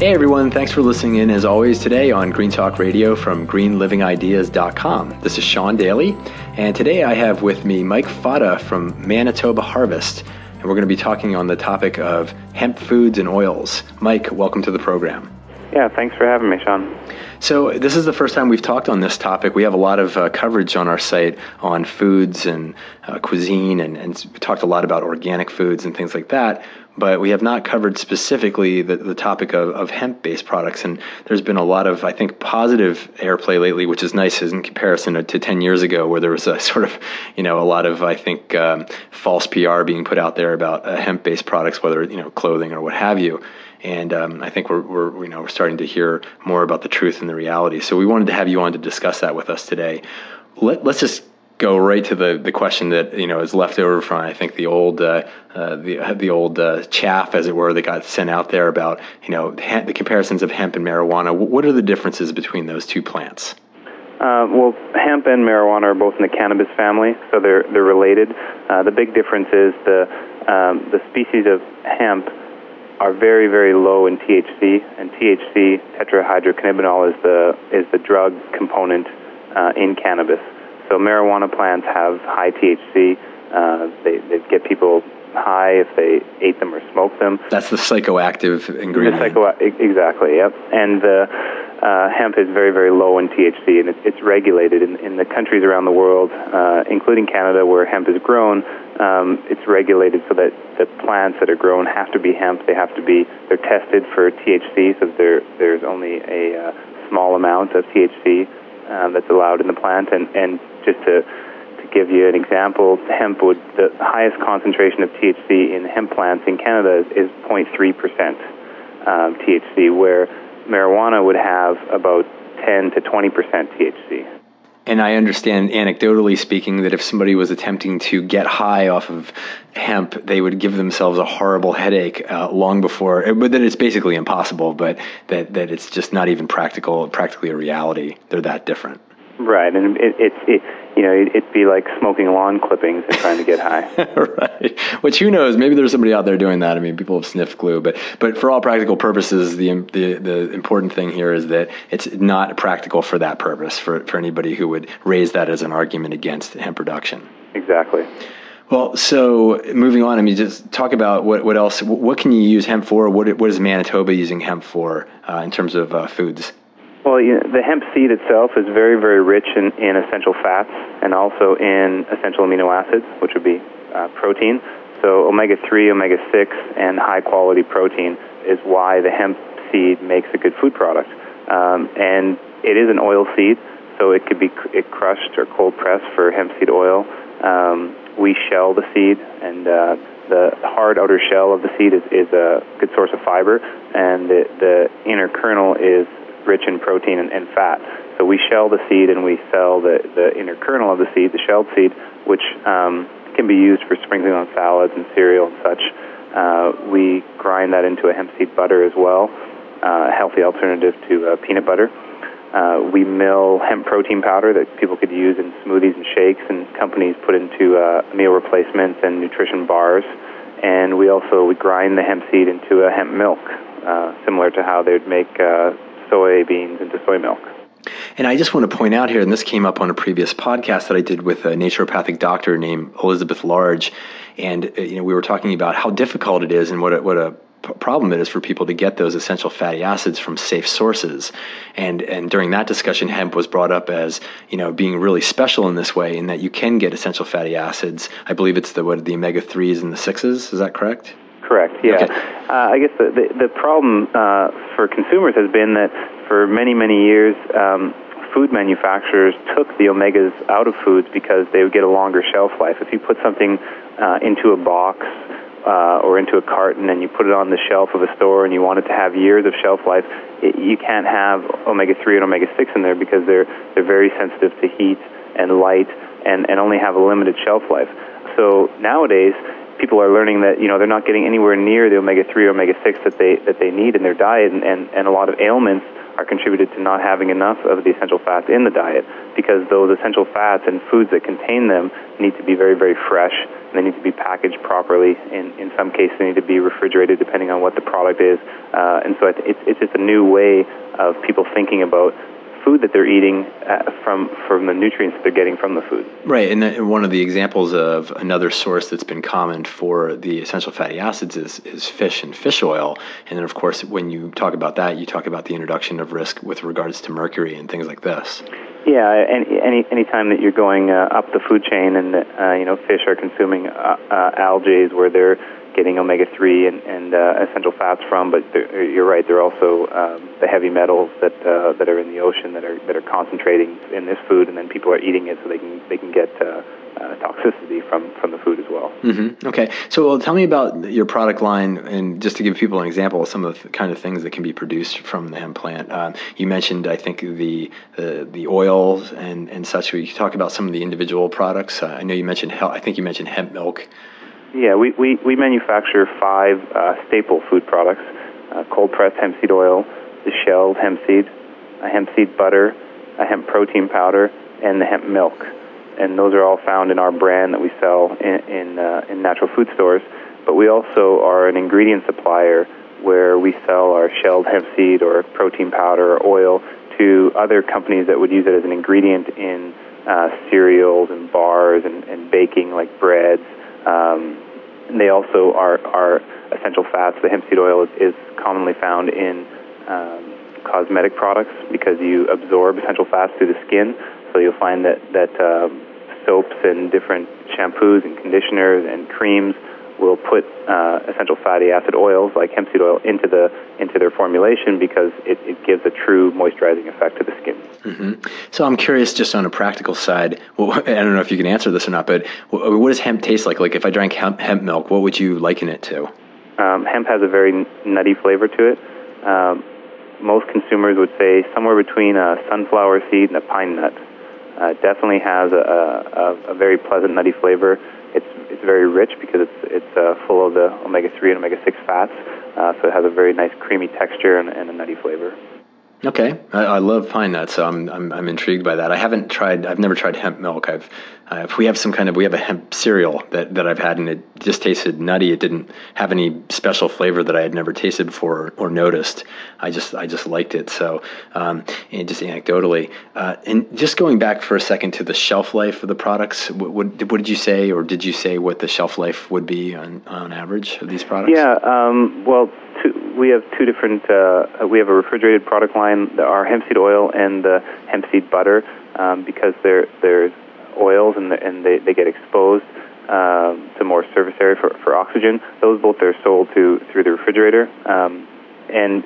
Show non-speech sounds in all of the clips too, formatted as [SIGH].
Hey everyone, thanks for listening in as always today on Green Talk Radio from greenlivingideas.com. This is Sean Daily, and today I have with me Mike Fata from Manitoba Harvest, and we're going to be talking on the topic of hemp foods and oils. Mike, welcome to the program. Yeah, thanks for having me, Sean. So, this is the first time we've talked on this topic. We have a lot of uh, coverage on our site on foods and uh, cuisine, and, and talked a lot about organic foods and things like that but we have not covered specifically the, the topic of, of hemp based products. And there's been a lot of, I think, positive airplay lately, which is nice in comparison to, to 10 years ago, where there was a [LAUGHS] sort of, you know, a lot of, I think, um, false PR being put out there about uh, hemp based products, whether, you know, clothing or what have you. And um, I think we're, we're, you know, we're starting to hear more about the truth and the reality. So we wanted to have you on to discuss that with us today. Let, let's just go right to the, the question that you know is left over from I think the old uh, uh, the the old uh, chaff, as it were, that got sent out there about you know the comparisons of hemp and marijuana. What are the differences between those two plants? Uh, well, hemp and marijuana are both in the cannabis family, so they're they're related. Uh, the big difference is the um, the species of hemp are very very low in THC, and THC tetrahydrocannabinol is the is the drug component uh, in cannabis. So marijuana plants have high THC. Uh, they, they get people high if they ate them or smoked them. That's the psychoactive ingredient. The psycho- exactly, yep. And the uh, hemp is very, very low in THC, and it's, it's regulated in, in the countries around the world, uh, including Canada, where hemp is grown. Um, it's regulated so that the plants that are grown have to be hemp. They have to be they're tested for THC, so there there's only a uh, small amount of THC uh, that's allowed in the plant, and and just to to give you an example, hemp would the highest concentration of THC in hemp plants in Canada is, is 0.3 percent um, THC, where marijuana would have about 10 to 20 percent THC. And I understand, anecdotally speaking, that if somebody was attempting to get high off of hemp, they would give themselves a horrible headache uh, long before. But that it's basically impossible. But that that it's just not even practical, practically a reality. They're that different. Right, and it, it's it, you know it'd be like smoking lawn clippings and trying to get high. [LAUGHS] right. Which who knows? Maybe there's somebody out there doing that. I mean, people have sniffed glue, but but for all practical purposes, the the the important thing here is that it's not practical for that purpose for for anybody who would raise that as an argument against hemp production. Exactly. Well, so moving on, I mean, just talk about what, what else, what can you use hemp for? What, what is Manitoba using hemp for uh, in terms of uh, foods? Well, you know, the hemp seed itself is very, very rich in, in essential fats and also in essential amino acids, which would be uh, protein. So, omega 3, omega 6, and high quality protein is why the hemp seed makes a good food product. Um, and it is an oil seed, so it could be it crushed or cold pressed for hemp seed oil. Um, we shell the seed, and uh, the hard outer shell of the seed is, is a good source of fiber, and the, the inner kernel is rich in protein and, and fat. So we shell the seed and we sell the, the inner kernel of the seed, the shelled seed, which um, can be used for sprinkling on salads and cereal and such. Uh, we grind that into a hemp seed butter as well, uh, a healthy alternative to uh, peanut butter. Uh, we mill hemp protein powder that people could use in smoothies and shakes, and companies put into uh, meal replacements and nutrition bars. And we also we grind the hemp seed into a hemp milk, uh, similar to how they'd make uh, soybeans into soy milk. And I just want to point out here, and this came up on a previous podcast that I did with a naturopathic doctor named Elizabeth Large, and uh, you know we were talking about how difficult it is and what a, what a problem it is for people to get those essential fatty acids from safe sources. And and during that discussion, hemp was brought up as you know being really special in this way, in that you can get essential fatty acids. I believe it's the what the omega threes and the sixes. Is that correct? Correct. Yeah. Okay. Uh, I guess the the, the problem uh, for consumers has been that for many many years. Um, food manufacturers took the omegas out of foods because they would get a longer shelf life. If you put something uh, into a box uh, or into a carton and you put it on the shelf of a store and you want it to have years of shelf life, it, you can't have omega 3 and omega 6 in there because they're, they're very sensitive to heat and light and, and only have a limited shelf life. So nowadays, people are learning that you know they're not getting anywhere near the omega 3 or omega 6 that they that they need in their diet and, and, and a lot of ailments are contributed to not having enough of the essential fats in the diet because those essential fats and foods that contain them need to be very, very fresh and they need to be packaged properly. In, in some cases, they need to be refrigerated depending on what the product is. Uh, and so it's, it's just a new way of people thinking about food that they're eating uh, from from the nutrients that they're getting from the food. Right, and one of the examples of another source that's been common for the essential fatty acids is, is fish and fish oil. And then, of course, when you talk about that, you talk about the introduction of risk with regards to mercury and things like this. Yeah, any any any time that you're going uh, up the food chain and uh, you know fish are consuming uh, uh, algae where they're getting omega three and, and uh, essential fats from, but you're right. They're also um, the heavy metals that uh, that are in the ocean that are that are concentrating in this food, and then people are eating it so they can they can get uh, uh, toxicity from from the food as well. Mm-hmm. Okay, so well, tell me about your product line, and just to give people an example of some of the kind of things that can be produced from the hemp plant. Um, you mentioned, I think, the the, the oils and and such. We talk about some of the individual products. Uh, I know you mentioned. I think you mentioned hemp milk. Yeah, we, we, we manufacture five uh, staple food products uh, cold pressed hemp seed oil, the shelled hemp seed, a hemp seed butter, a hemp protein powder, and the hemp milk. And those are all found in our brand that we sell in, in, uh, in natural food stores. But we also are an ingredient supplier where we sell our shelled hemp seed or protein powder or oil to other companies that would use it as an ingredient in uh, cereals and bars and, and baking like breads um, they also are, are essential fats. The hemp seed oil is, is commonly found in um, cosmetic products because you absorb essential fats through the skin. So you'll find that that um, soaps and different shampoos and conditioners and creams will put uh, essential fatty acid oils like hemp seed oil into the into their formulation because it, it gives a true moisturizing effect to the skin. Mm-hmm. So I'm curious, just on a practical side, well, I don't know if you can answer this or not, but what does hemp taste like? Like if I drank hemp, hemp milk, what would you liken it to? Um, hemp has a very nutty flavor to it. Um, most consumers would say somewhere between a sunflower seed and a pine nut. Uh, definitely has a, a, a very pleasant nutty flavor it's it's very rich because it's it's uh, full of the omega three and omega six fats, uh, so it has a very nice creamy texture and, and a nutty flavor. Okay, I, I, love pine nuts, so I'm, I'm I'm intrigued by that. I haven't tried. I've never tried hemp milk. I've uh, if we have some kind of we have a hemp cereal that, that I've had and it just tasted nutty. It didn't have any special flavor that I had never tasted before or, noticed. I just I just liked it. So um, and just anecdotally, uh, and just going back for a second to the shelf life of the products. What, what, what did you say, or did you say what the shelf life would be on on average of these products? Yeah. Um, well, we have two different. Uh, we have a refrigerated product line, our hemp seed oil and the hemp seed butter, um, because there there's oils and, the, and they, they get exposed um, to more surface area for, for oxygen. Those both are sold to through the refrigerator. Um, and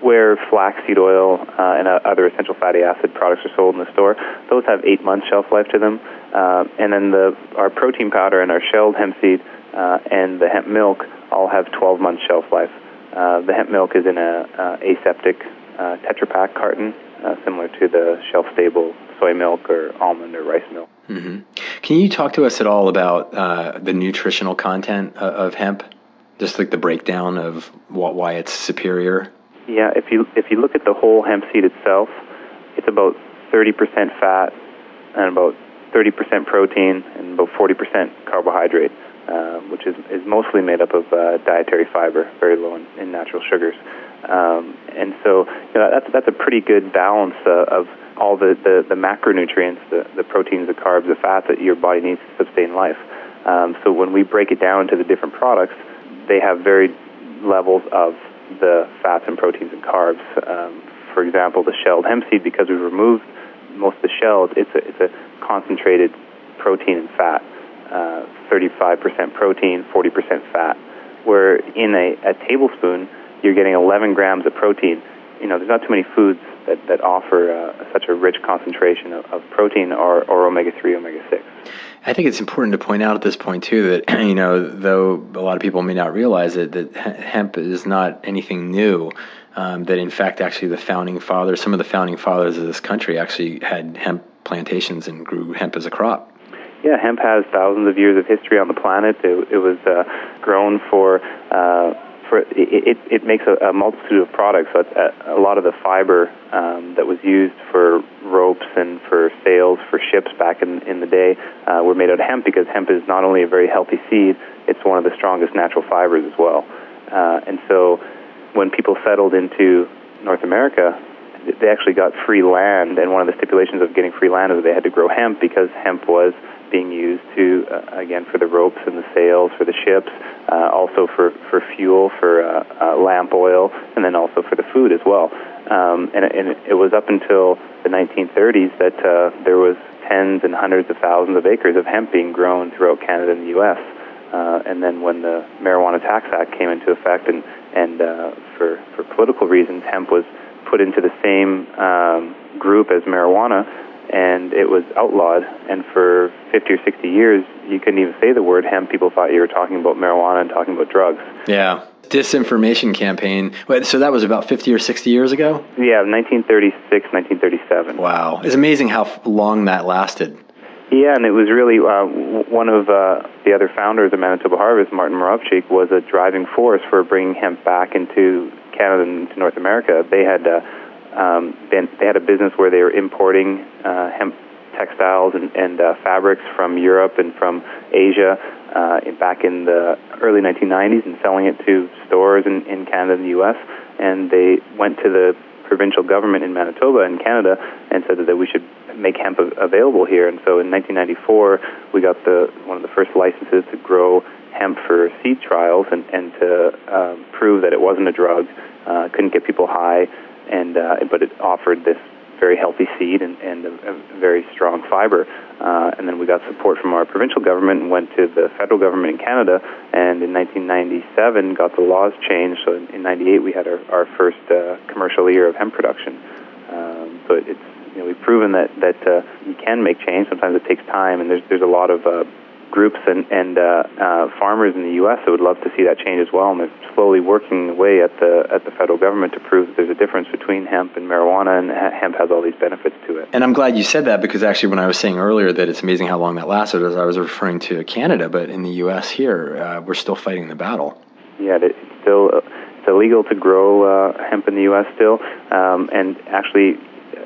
where flaxseed oil uh, and uh, other essential fatty acid products are sold in the store, those have eight months shelf life to them. Uh, and then the our protein powder and our shelled hemp seed uh, and the hemp milk all have 12 months shelf life. Uh, the hemp milk is in a uh, aseptic uh, Tetra Pak carton, uh, similar to the shelf stable soy milk or almond or rice milk. Mm-hmm. Can you talk to us at all about uh, the nutritional content of, of hemp? Just like the breakdown of what, why it's superior. Yeah, if you if you look at the whole hemp seed itself, it's about 30% fat and about 30% protein and about 40% carbohydrate, uh, which is, is mostly made up of uh, dietary fiber, very low in, in natural sugars. Um, and so you know, that's that's a pretty good balance uh, of all the, the, the macronutrients, the, the proteins, the carbs, the fat that your body needs to sustain life. Um, so when we break it down to the different products, they have varied levels of the fats and proteins and carbs. Um, for example, the shelled hemp seed, because we've removed most of the shells, it's a, it's a concentrated protein and fat, uh, 35% protein, 40% fat. where in a, a tablespoon you're getting 11 grams of protein. You know, there's not too many foods that, that offer uh, such a rich concentration of, of protein or, or omega-3, omega-6. I think it's important to point out at this point too that [CLEARS THROAT] you know though a lot of people may not realize it that hemp is not anything new. Um, that in fact actually the founding fathers, some of the founding fathers of this country actually had hemp plantations and grew hemp as a crop. Yeah, hemp has thousands of years of history on the planet. It, it was uh, grown for. Uh, for it, it, it makes a, a multitude of products. So a, a lot of the fiber um, that was used for ropes and for sails for ships back in, in the day uh, were made out of hemp because hemp is not only a very healthy seed, it's one of the strongest natural fibers as well. Uh, and so when people settled into North America, they actually got free land, and one of the stipulations of getting free land is that they had to grow hemp because hemp was being used to, uh, again, for the ropes and the sails for the ships, uh, also for, for fuel, for uh, uh, lamp oil, and then also for the food as well. Um, and, and it was up until the 1930s that uh, there was tens and hundreds of thousands of acres of hemp being grown throughout Canada and the U.S. Uh, and then when the Marijuana Tax Act came into effect, and and uh, for for political reasons, hemp was put into the same um, group as marijuana, and it was outlawed. And for 50 or 60 years, you couldn't even say the word hemp. People thought you were talking about marijuana and talking about drugs. Yeah. Disinformation campaign. So that was about 50 or 60 years ago? Yeah, 1936, 1937. Wow. It's amazing how long that lasted. Yeah, and it was really uh, one of uh, the other founders of Manitoba Harvest, Martin Moravcik, was a driving force for bringing hemp back into Canada and to North America. They had uh, um, been, they had a business where they were importing uh, hemp textiles and, and uh, fabrics from Europe and from Asia uh, back in the early 1990s and selling it to stores in, in Canada and the U.S. And they went to the provincial government in Manitoba in Canada and said that we should make hemp available here. And so in 1994, we got the one of the first licenses to grow hemp for seed trials and, and to um, prove that it wasn't a drug. Uh, couldn't get people high, and uh, but it offered this very healthy seed and, and a, a very strong fiber. Uh, and then we got support from our provincial government and went to the federal government in Canada. And in 1997, got the laws changed. So in, in 98, we had our, our first uh, commercial year of hemp production. Um, so it's you know, we've proven that that uh, you can make change. Sometimes it takes time, and there's there's a lot of uh, groups and and uh, uh, farmers in the U.S. that would love to see that change as well, and they're slowly working away at the at the federal government to prove that there's a difference between hemp and marijuana, and hemp has all these benefits to it. And I'm glad you said that because actually, when I was saying earlier that it's amazing how long that lasted, as I was referring to Canada, but in the U.S. here, uh, we're still fighting the battle. Yeah, it's still it's illegal to grow uh, hemp in the U.S. still, um, and actually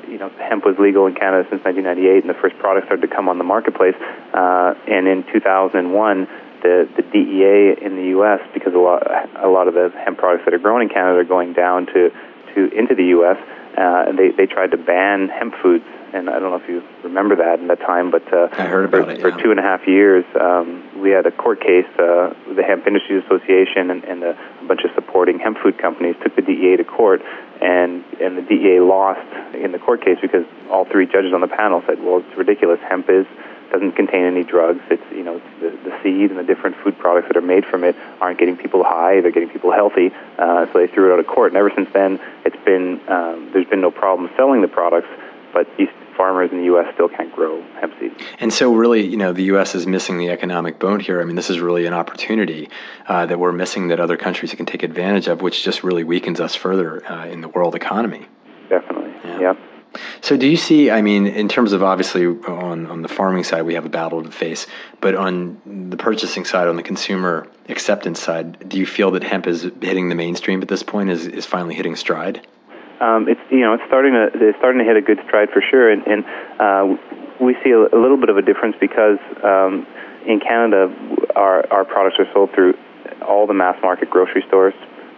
you know, hemp was legal in Canada since 1998, and the first products started to come on the marketplace. Uh, and in 2001, the the DEA in the U.S. because a lot a lot of the hemp products that are grown in Canada are going down to to into the U.S. Uh, they they tried to ban hemp foods. And I don't know if you remember that in that time, but uh, I heard about for, it for two and a half years. Um, we had a court case. Uh, the Hemp Industries Association and, and a, a bunch of supporting hemp food companies took the DEA to court and and the DEA lost in the court case because all three judges on the panel said, "Well, it's ridiculous. Hemp is doesn't contain any drugs. It's you know the, the seed and the different food products that are made from it aren't getting people high. They're getting people healthy. Uh, so they threw it out of court. And ever since then, it's been um, there's been no problem selling the products, but these farmers in the U.S. still can't grow hemp seed. And so, really, you know, the U.S. is missing the economic bone here. I mean, this is really an opportunity uh, that we're missing that other countries can take advantage of, which just really weakens us further uh, in the world economy. Definitely. Yeah. Yep. So, do you see? I mean, in terms of obviously on on the farming side, we have a battle to face, but on the purchasing side, on the consumer acceptance side, do you feel that hemp is hitting the mainstream at this point? Is is finally hitting stride? Um, it's you know it's starting to it's starting to hit a good stride for sure, and, and uh, we see a, a little bit of a difference because um, in Canada our our products are sold through all the mass market grocery stores.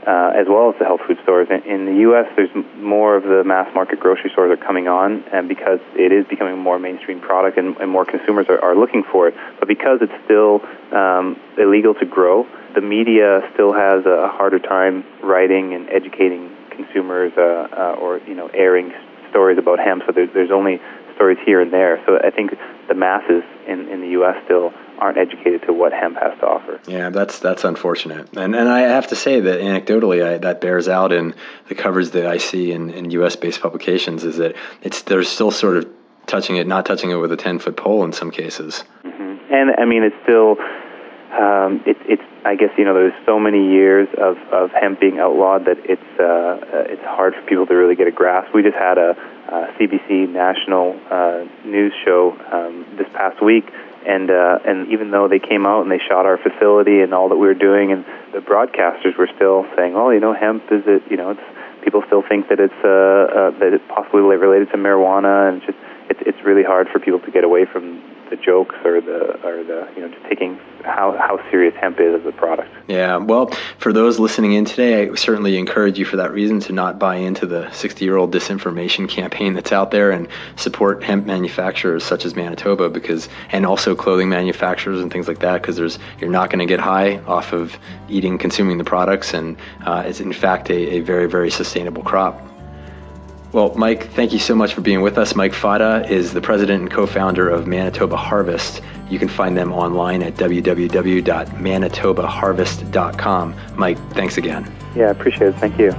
Uh, as well as the health food stores. In, in the U.S., there's more of the mass market grocery stores are coming on, and because it is becoming a more mainstream product, and, and more consumers are, are looking for it. But because it's still um, illegal to grow, the media still has a harder time writing and educating consumers uh, uh, or you know airing stories about hemp. So there's there's only stories here and there. So I think the masses in in the U.S. still aren't educated to what hemp has to offer. Yeah, that's that's unfortunate, and and I have to say that anecdotally, I, that bears out in the coverage that I see in, in U.S. based publications. Is that it's they're still sort of touching it, not touching it with a ten foot pole in some cases. Mm-hmm. And I mean, it's still. Um, it, it's I guess you know there's so many years of, of hemp being outlawed that it's uh, uh, it's hard for people to really get a grasp. We just had a, a CBC national uh, news show um, this past week and uh, and even though they came out and they shot our facility and all that we were doing, and the broadcasters were still saying, "Oh, you know, hemp is it? You know, it's people still think that it's uh, uh, that it's possibly related to marijuana, and it's just it's it's really hard for people to get away from the jokes or the or the you know just taking how how serious hemp is as a product. Yeah, well, for those listening in today, I certainly encourage you for that reason to not buy into the 60 year old disinformation campaign that's out there and support hemp manufacturers such as Manitoba because and also clothing manufacturers and things like that because there's you're not going to get high off of eating consuming the products and uh, it's in fact a, a very very sustainable crop. Well, Mike, thank you so much for being with us. Mike Fata is the president and co founder of Manitoba Harvest. You can find them online at www.manitobaharvest.com. Mike, thanks again. Yeah, I appreciate it. Thank you.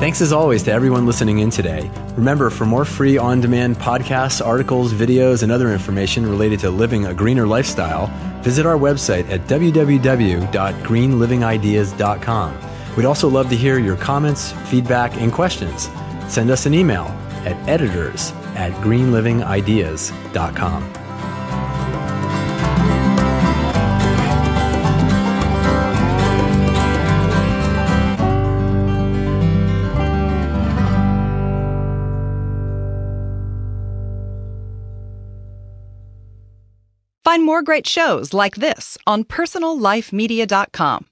Thanks as always to everyone listening in today. Remember, for more free on demand podcasts, articles, videos, and other information related to living a greener lifestyle, visit our website at www.greenlivingideas.com. We'd also love to hear your comments, feedback, and questions. Send us an email at editors at greenlivingideas.com. Find more great shows like this on personallifemedia.com.